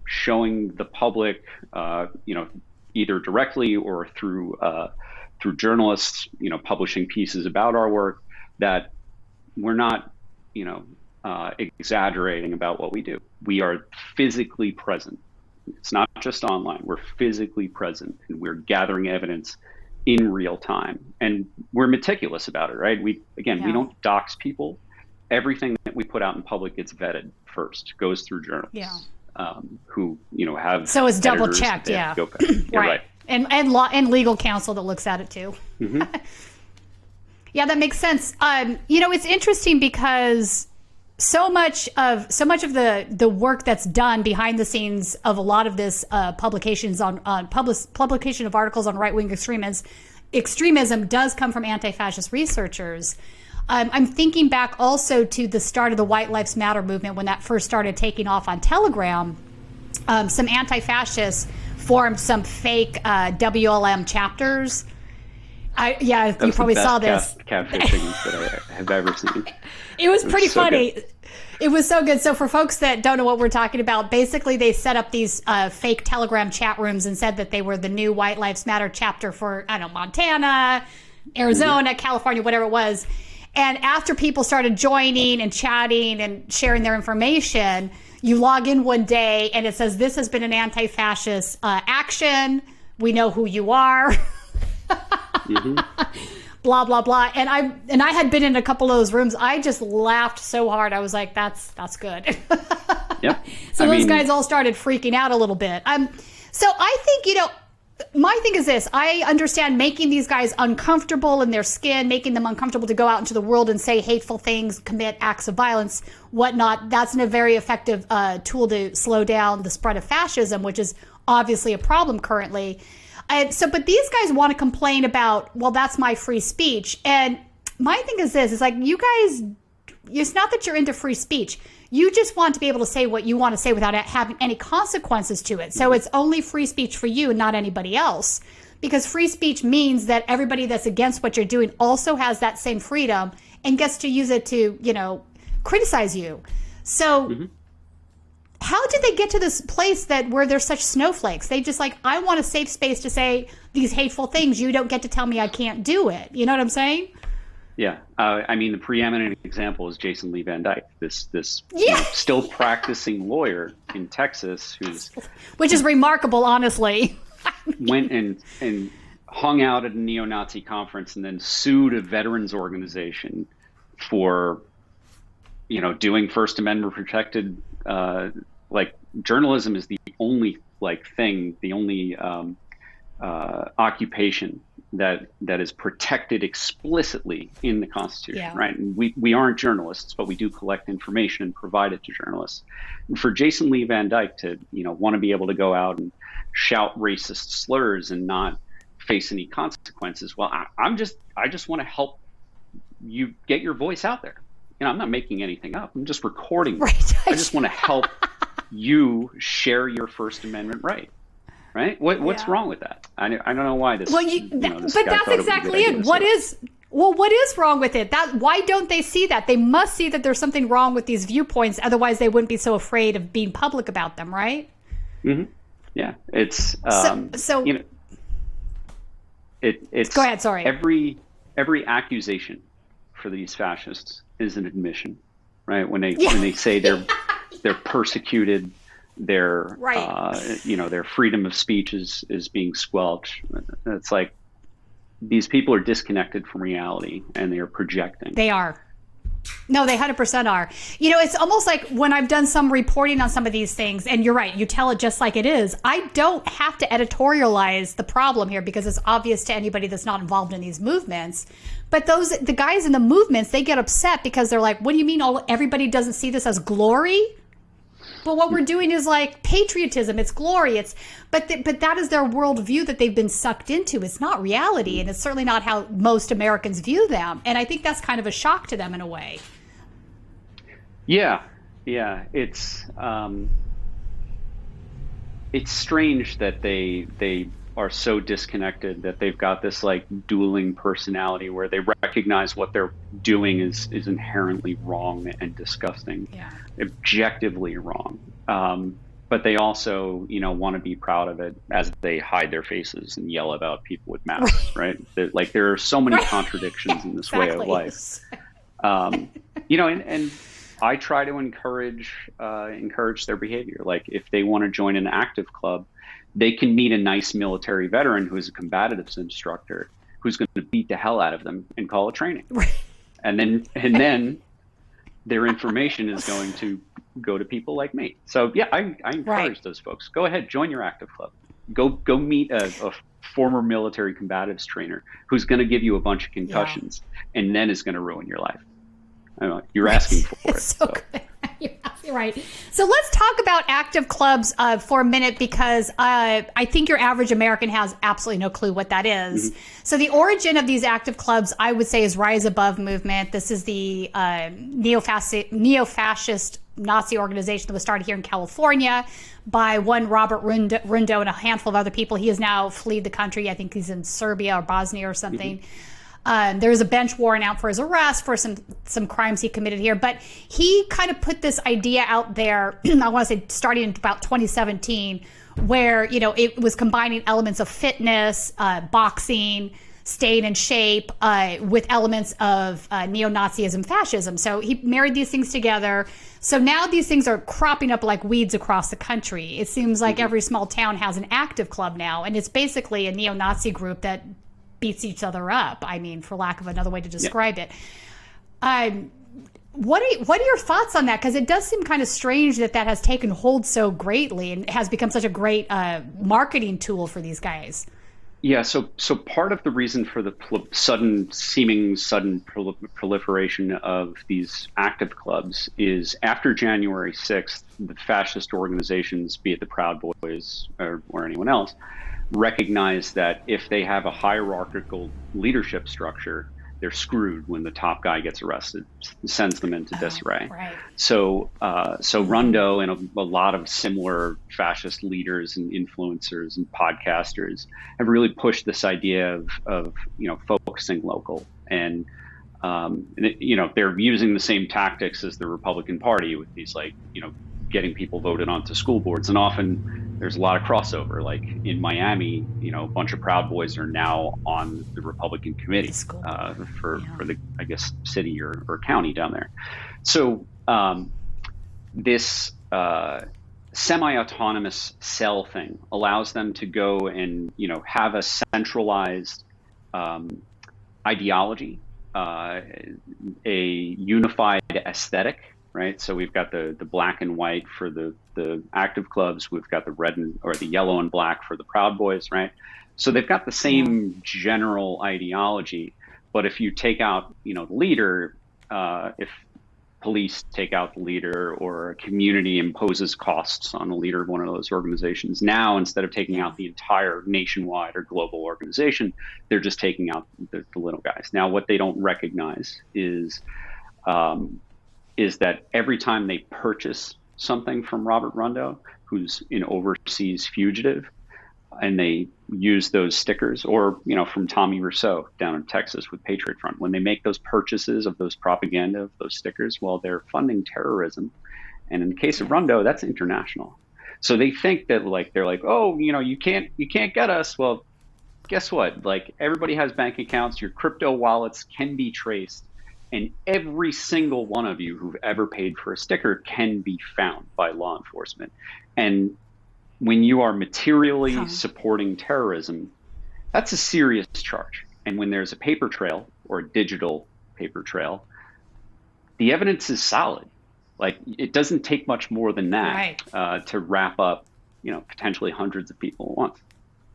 showing the public, uh, you know, either directly or through uh, through journalists, you know, publishing pieces about our work, that we're not, you know, uh, exaggerating about what we do. We are physically present. It's not just online. We're physically present, and we're gathering evidence in real time, and we're meticulous about it, right? We again, Yeah. we don't dox people. Everything that we put out in public gets vetted first, goes through journalists, Yeah. Um, who you know have So it's double checked, yeah. [clears throat] right. right. And and law and legal counsel that looks at it too. Mm-hmm. [laughs] yeah, that makes sense. Um, you know, it's interesting because so much of so much of the the work that's done behind the scenes of a lot of this uh, publications on on public, publication of articles on right wing extremism extremism does come from anti fascist researchers. Um, I'm thinking back also to the start of the White Lives Matter movement when that first started taking off on Telegram. Um, some anti fascists formed some fake uh, WLM chapters. I, yeah, you probably the saw this. cat, catfishing that I have ever seen. [laughs] It was pretty so funny. good. It was so good. So, for folks that don't know what we're talking about, basically they set up these uh, fake Telegram chat rooms and said that they were the new White Lives Matter chapter for, I don't know, Montana, Arizona, California, whatever it was. And after people started joining and chatting and sharing their information, you log in one day and it says, This has been an anti fascist uh, action. We know who you are. [laughs] blah blah blah and i and i had been in a couple of those rooms i just laughed so hard i was like that's that's good [laughs] Yep. so I those mean, guys all started freaking out a little bit um so i think you know my thing is this i understand making these guys uncomfortable in their skin making them uncomfortable to go out into the world and say hateful things commit acts of violence whatnot that's a very effective uh, tool to slow down the spread of fascism which is obviously a problem currently and so, but these guys want to complain about, well, that's my free speech. And my thing is this: it's like you guys. It's not that you're into free speech. You just want to be able to say what you want to say without having any consequences to it. So mm-hmm. it's only free speech for you and not anybody else. Because free speech means that everybody that's against what you're doing also has that same freedom and gets to use it to, you know, criticize you. So mm-hmm. how did they get to this place that where they're such snowflakes? They just like, I want a safe space to say these hateful things. You don't get to tell me I can't do it. You know what I'm saying? Yeah, uh, I mean the preeminent example is Jason Lee Van Dyke, this this you know, still practicing lawyer in Texas who's Which is remarkable, honestly. [laughs] went and and hung out at a neo-Nazi conference and then sued a veterans organization for you know doing First Amendment protected uh, like journalism is the only like thing, the only um, uh, occupation that that is protected explicitly in the Constitution, Yeah. right? And we we aren't journalists, but we do collect information and provide it to journalists. And for Jason Lee Van Dyke to you know want to be able to go out and shout racist slurs and not face any consequences, well, I, I'm just I just want to help you get your voice out there. You know, I'm not making anything up. I'm just recording. Right. I just want to help [laughs] you share your First Amendment right. Right? What, what's Yeah. wrong with that? I, I don't know why this. Well, you, you know, this but that's thought it was a good exactly it. to What say. is well, what is wrong with it? That why don't they see that? They must see that there's something wrong with these viewpoints. Otherwise, they wouldn't be so afraid of being public about them, right? Yeah, it's So, um, so you know, it, it's Go ahead, sorry. Every every accusation for these fascists is an admission, right? When they Yeah. when they say they're [laughs] they're persecuted, their Right. uh, you know their freedom of speech is is being squelched. It's like these people are disconnected from reality and they are projecting. They are. No, they 100% are. You know, it's almost like when I've done some reporting on some of these things, and you're right, you tell it just like it is. I don't have to editorialize the problem here because it's obvious to anybody that's not involved in these movements. But those, the guys in the movements, they get upset because they're like, what do you mean all, everybody doesn't see this as glory? But what we're doing is like patriotism. It's glory. It's but but that is their worldview that they've been sucked into. It's not reality, and it's certainly not how most Americans view them. And I think that's kind of a shock to them in a way. Yeah, yeah. It's um, it's strange that they they are so disconnected that they've got this like dueling personality where they recognize what they're doing is is inherently wrong and disgusting, Yeah. objectively wrong. Um, but they also, you know, want to be proud of it as they hide their faces and yell about people with masks, right? That- Like there are so many Right. contradictions in this way of life um, you know, and, and I try to encourage uh, encourage their behavior. Like if they want to join an active club, they can meet a nice military veteran who is a combatives instructor who's going to beat the hell out of them and call a training. And then and [laughs] then their information is going to go to people like me. So yeah, I, I encourage right. those folks. Go ahead, join your active club. Go go meet a, a former military combatives trainer who's going to give you a bunch of concussions yeah. and then is going to ruin your life. Know, you're asking [laughs] for it. so, so. [laughs] good. You're right. So let's talk about active clubs uh, for a minute because uh, I think your average American has absolutely no clue what that is. Mm-hmm. So the origin of these active clubs, I would say, is Rise Above movement. This is the uh, neo-fascist, neo-fascist Nazi organization that was started here in California by one Robert Rundo, Rundo and a handful of other people. He has now fled the country. I think he's in Serbia or Bosnia or something. Mm-hmm. Um, there was a bench warrant out for his arrest for some some crimes he committed here, but he kind of put this idea out there. [clears throat] I want to say starting in about 2017, where you know it was combining elements of fitness, uh, boxing, staying in shape, uh, with elements of uh, neo-Nazism, fascism. So he married these things together. So now these things are cropping up like weeds across the country. It seems like mm-hmm. every small town has an active club now, and it's basically a neo-Nazi group that beats each other up. I mean, for lack of another way to describe yeah. it. Um, what are what are your thoughts on that? Because it does seem kind of strange that that has taken hold so greatly and has become such a great uh, marketing tool for these guys. Yeah, so so part of the reason for the pl- sudden, seeming sudden prol- proliferation of these active clubs is after January sixth, the fascist organizations, be it the Proud Boys or, or anyone else, recognize that if they have a hierarchical leadership structure, they're screwed when the top guy gets arrested, sends them into oh, disarray. Right. So, uh, so Rundo and a, a, lot of similar fascist leaders and influencers and podcasters have really pushed this idea of, of you know focusing local and. Um, and it, you know they're using the same tactics as the Republican Party with these like you know getting people voted onto school boards. And often there's a lot of crossover. Like in Miami, you know, a bunch of Proud Boys are now on the Republican committee uh, for, yeah. for the, I guess, city or, or county down there. So um, this uh, semi-autonomous cell thing allows them to go and, you know, have a centralized um, ideology, uh, a unified aesthetic, right? So we've got the the black and white for the the active clubs. We've got the red and or the yellow and black for the Proud Boys, right? So they've got the same general ideology, but if you take out, you know, the leader, uh, if police take out the leader or a community imposes costs on the leader of one of those organizations. Now, instead of taking out the entire nationwide or global organization, they're just taking out the, the little guys. Now, what they don't recognize is um, is that every time they purchase something from Robert Rundo, who's an overseas fugitive, and they use those stickers, or you know, from Tommy Rousseau down in Texas with Patriot Front, when they make those purchases of those propaganda, of those stickers, well, they're funding terrorism, and in the case of Rundo, that's international. So they think that like they're like, oh, you know, you can't you can't get us. Well, guess what? Like everybody has bank accounts. Your crypto wallets can be traced and every single one of you who've ever paid for a sticker can be found by law enforcement. And when you are materially huh. supporting terrorism, that's a serious charge. And when there's a paper trail or a digital paper trail, the evidence is solid. Like it doesn't take much more than that right. uh, to wrap up, you know, potentially hundreds of people at once.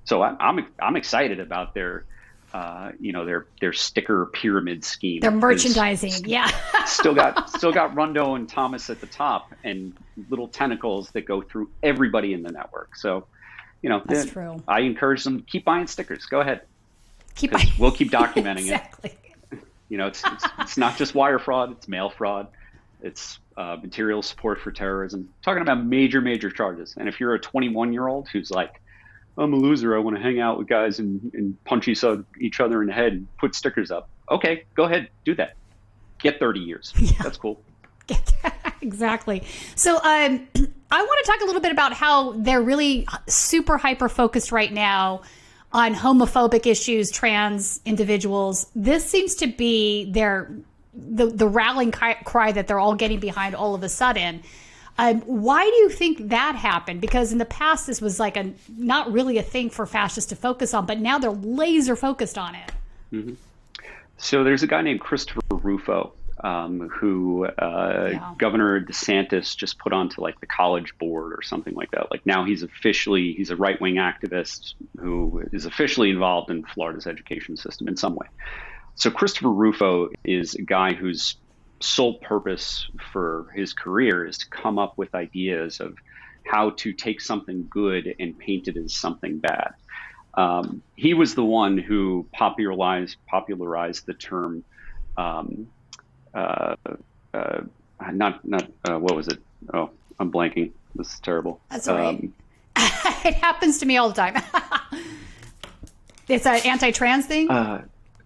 So I, I'm I'm excited about their uh, you know their their sticker pyramid scheme. Their merchandising, yeah. [laughs] still got still got Rundo and Thomas at the top, and little tentacles that go through everybody in the network. So, you know, that's true. I encourage them keep buying stickers. Go ahead. Keep buying. We'll keep [laughs] documenting exactly. it. [laughs] You know, it's, it's it's not just wire fraud; it's mail fraud. It's uh, material support for terrorism. Talking about major, major charges. And if you're a 21 year old who's like, I'm a loser. I want to hang out with guys and, and punch each other in the head and put stickers up. Okay, go ahead, do that. Get 30 years. [laughs] Yeah. That's cool. [laughs] exactly. So, um, [clears throat] I want to talk a little bit about how they're really super hyper focused right now on homophobic issues, trans individuals. This seems to be their the the rallying cry that they're all getting behind all of a sudden. Um, why do you think that happened? Because in the past, this was like a not really a thing for fascists to focus on, but now they're laser focused on it. Mm-hmm. So there's a guy named Christopher Rufo um, who uh, yeah. Governor DeSantis just put onto like the college board or something like that. Like now he's officially he's a right wing activist who is officially involved in Florida's education system in some way. So Christopher Rufo is a guy whose sole purpose for his career is to come up with ideas of how to take something good and paint it as something bad. Um, he was the one who popularized popularized the term um, uh, uh, not not uh, what was it? Oh, I'm blanking. This is terrible. That's all right. Um, [laughs] it happens to me all the time. [laughs] it's an anti-trans thing.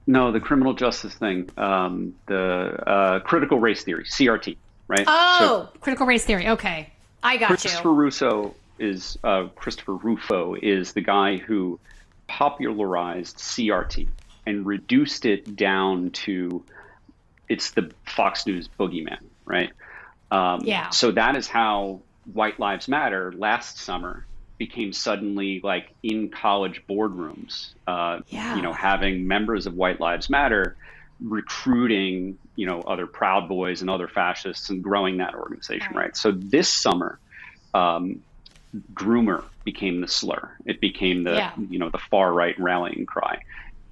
No, the criminal justice thing. Um, the uh, critical race theory, CRT. Right. Oh, so, critical race theory. Okay, I got you. Christopher you. Russo is uh, Christopher Rufo is the guy who popularized CRT and reduced it down to it's the Fox News boogeyman, right? Um, yeah. So that is how White Lives Matter last summer became suddenly like in college boardrooms. Uh, yeah. You know, having members of White Lives Matter recruiting, you know, other Proud Boys and other fascists and growing that organization, right? right? So this summer, um, groomer became the slur. It became the yeah. you know the far right rallying cry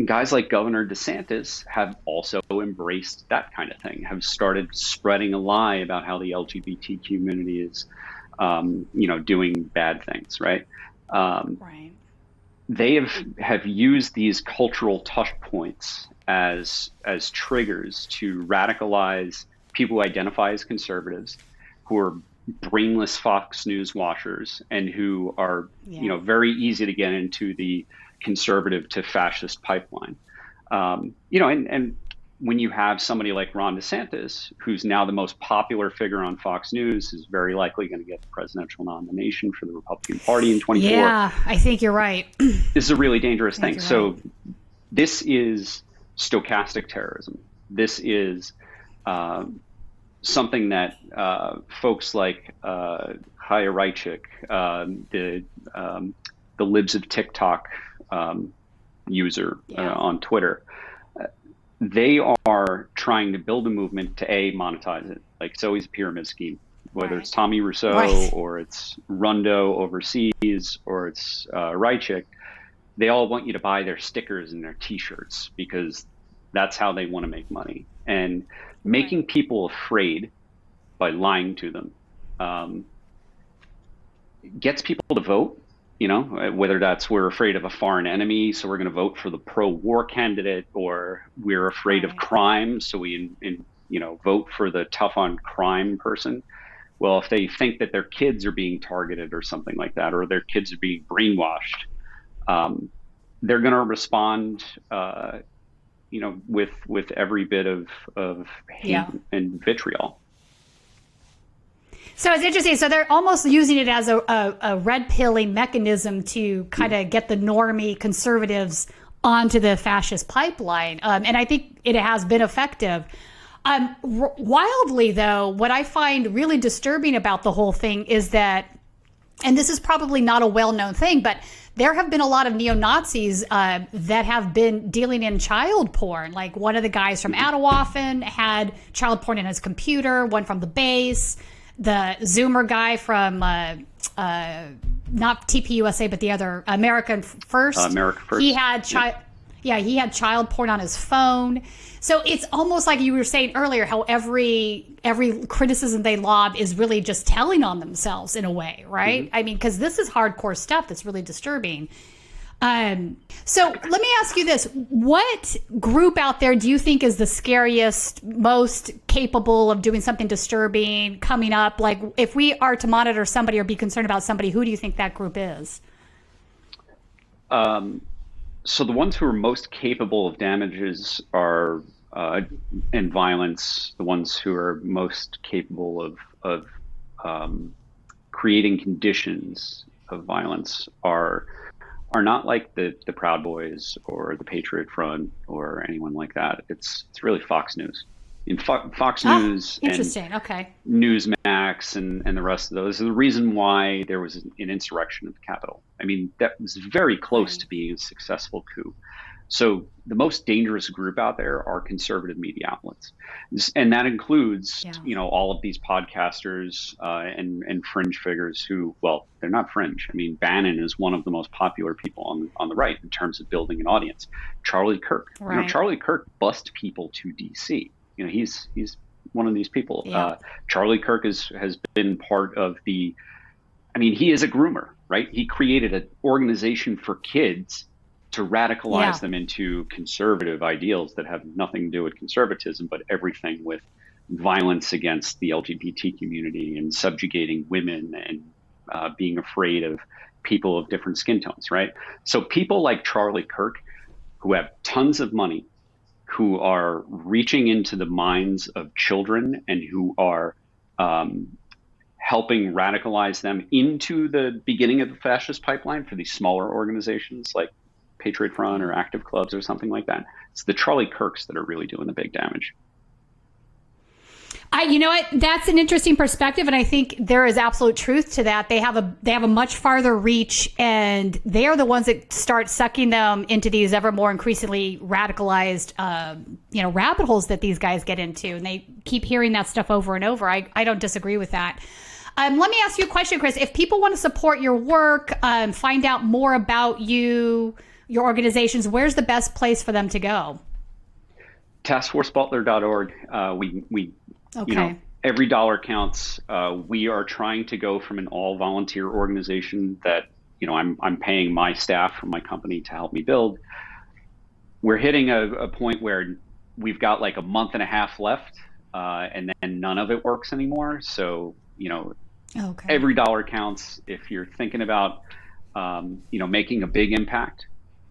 guys like Governor DeSantis have also embraced that kind of thing, have started spreading a lie about how the LGBT community is, um, you know, doing bad things, right? Um, right. They have have used these cultural touch points as as triggers to radicalize people who identify as conservatives, who are brainless Fox News watchers, and who are yeah. you know very easy to get into the conservative to fascist pipeline. Um, you know, and, and when you have somebody like Ron DeSantis, who's now the most popular figure on Fox News, is very likely going to get the presidential nomination for the Republican Party in 24. Yeah, I think you're right. [clears throat] this is a really dangerous thing. So, right. this is stochastic terrorism. This is uh, something that uh, folks like uh, Chaya uh, the um, the libs of TikTok um, user uh, yeah. on Twitter, they are trying to build a movement to a monetize it. Like it's always a pyramid scheme, whether right. it's Tommy Rousseau right. or it's Rundo overseas or it's uh, Raichik. They all want you to buy their stickers and their T-shirts because that's how they want to make money. And making right. people afraid by lying to them um, gets people to vote you know, uh, whether that's we're afraid of a foreign enemy, so we're going to vote for the pro-war candidate, or we're afraid right. of crime, so we, in, in, you know, vote for the tough on crime person. Well, if they think that their kids are being targeted or something like that, or their kids are being brainwashed, um, they're going to respond, uh, you know, with with every bit of of hate yeah. and vitriol. So it's interesting. So they're almost using it as a, a, a red pilling mechanism to kind of get the normie conservatives onto the fascist pipeline. Um, and I think it has been effective. Um, r- wildly, though, what I find really disturbing about the whole thing is that, and this is probably not a well known thing, but there have been a lot of neo Nazis uh, that have been dealing in child porn. Like one of the guys from Atomwaffen had child porn in his computer, one from the base the Zoomer guy from uh, uh, not TPUSA, but the other American First. Uh, America First. He had child. Yeah, he had child porn on his phone. So it's almost like you were saying earlier, how every every criticism they lob is really just telling on themselves in a way, right? Mm-hmm. I mean, because this is hardcore stuff that's really disturbing. Um, so let me ask you this: What group out there do you think is the scariest, most capable of doing something disturbing coming up? Like, if we are to monitor somebody or be concerned about somebody, who do you think that group is? Um, so the ones who are most capable of damages are uh, and violence. The ones who are most capable of of um, creating conditions of violence are are not like the the Proud Boys or the Patriot Front or anyone like that. It's it's really Fox News. In Fo- Fox ah, News, interesting. okay. Newsmax and and the rest of those. The reason why there was an insurrection at the Capitol. I mean, that was very close right. to being a successful coup. So the most dangerous group out there are conservative media outlets, and that includes yeah. you know all of these podcasters uh, and and fringe figures who well they're not fringe. I mean Bannon is one of the most popular people on on the right in terms of building an audience. Charlie Kirk, right. you know Charlie Kirk bussed people to DC. You know he's he's one of these people. Yeah. Uh, Charlie Kirk is, has been part of the. I mean, he is a groomer, right? He created an organization for kids to radicalize yeah. them into conservative ideals that have nothing to do with conservatism, but everything with violence against the LGBT community and subjugating women and uh, being afraid of people of different skin tones, right? So people like Charlie Kirk, who have tons of money, who are reaching into the minds of children and who are um, helping radicalize them into the beginning of the fascist pipeline for these smaller organizations like Patriot Front or Active Clubs or something like that. It's the Charlie Kirks that are really doing the big damage. I, you know what? That's an interesting perspective, and I think there is absolute truth to that. They have a they have a much farther reach, and they are the ones that start sucking them into these ever more increasingly radicalized, uh, you know, rabbit holes that these guys get into, and they keep hearing that stuff over and over. I I don't disagree with that. Um, let me ask you a question, Chris. If people want to support your work, um, find out more about you, your organizations, where's the best place for them to go? taskforcebutler.org. Uh, we we Okay. You know, every dollar counts. Uh, we are trying to go from an all volunteer organization that you know I'm I'm paying my staff from my company to help me build. We're hitting a, a point where we've got like a month and a half left, uh, and then none of it works anymore. So you know, okay. every dollar counts. If you're thinking about um, you know making a big impact,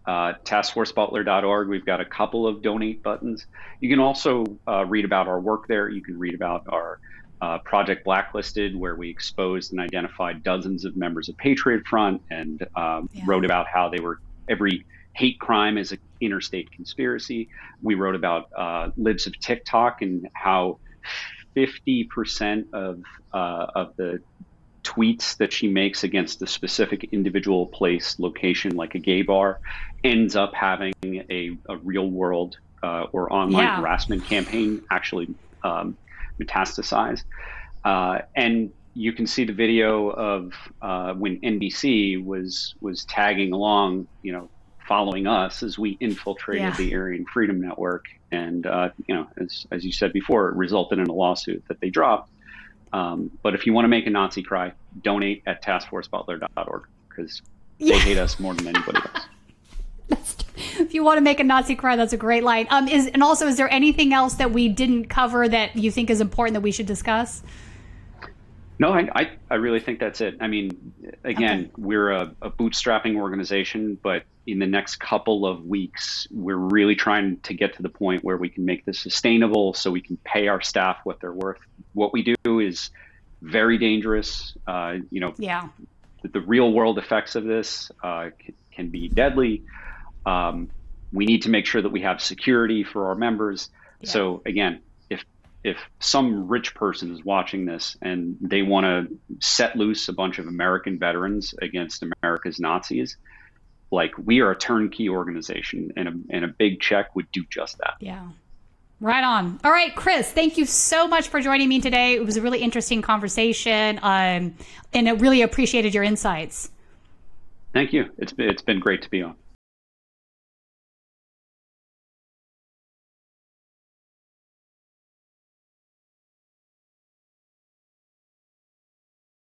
uh, taskforcebutler.org. We've got a couple of donate buttons. You can also uh, read about our work there. You can read about our uh, Project Blacklisted, where we exposed and identified dozens of members of Patriot Front and um, yeah. wrote about how they were every hate crime is an interstate conspiracy. We wrote about uh, libs of TikTok and how 50% of uh, of the tweets that she makes against a specific individual place, location, like a gay bar, ends up having a, a real world uh, or online yeah. harassment campaign actually um, metastasize. Uh, and you can see the video of uh, when NBC was was tagging along, you know, following us as we infiltrated yeah. the Aryan Freedom Network, and uh, you know, as as you said before, it resulted in a lawsuit that they dropped. Um, but if you want to make a Nazi cry, donate at taskforcebutler.org because yeah. they hate us more than anybody else. [laughs] if you want to make a Nazi cry, that's a great line. Um, is and also, is there anything else that we didn't cover that you think is important that we should discuss? No, I, I, I really think that's it. I mean, again, okay. we're a, a, bootstrapping organization, but in the next couple of weeks, we're really trying to get to the point where we can make this sustainable so we can pay our staff what they're worth. What we do is very dangerous. Uh, you know, yeah. the, the, real world effects of this uh, can, can, be deadly. Um, we need to make sure that we have security for our members. Yeah. So again, if some rich person is watching this and they want to set loose a bunch of American veterans against America's Nazis, like we are a turnkey organization and a, and a big check would do just that. Yeah. Right on. All right, Chris, thank you so much for joining me today. It was a really interesting conversation um, and I really appreciated your insights. Thank you. It's been, it's been great to be on.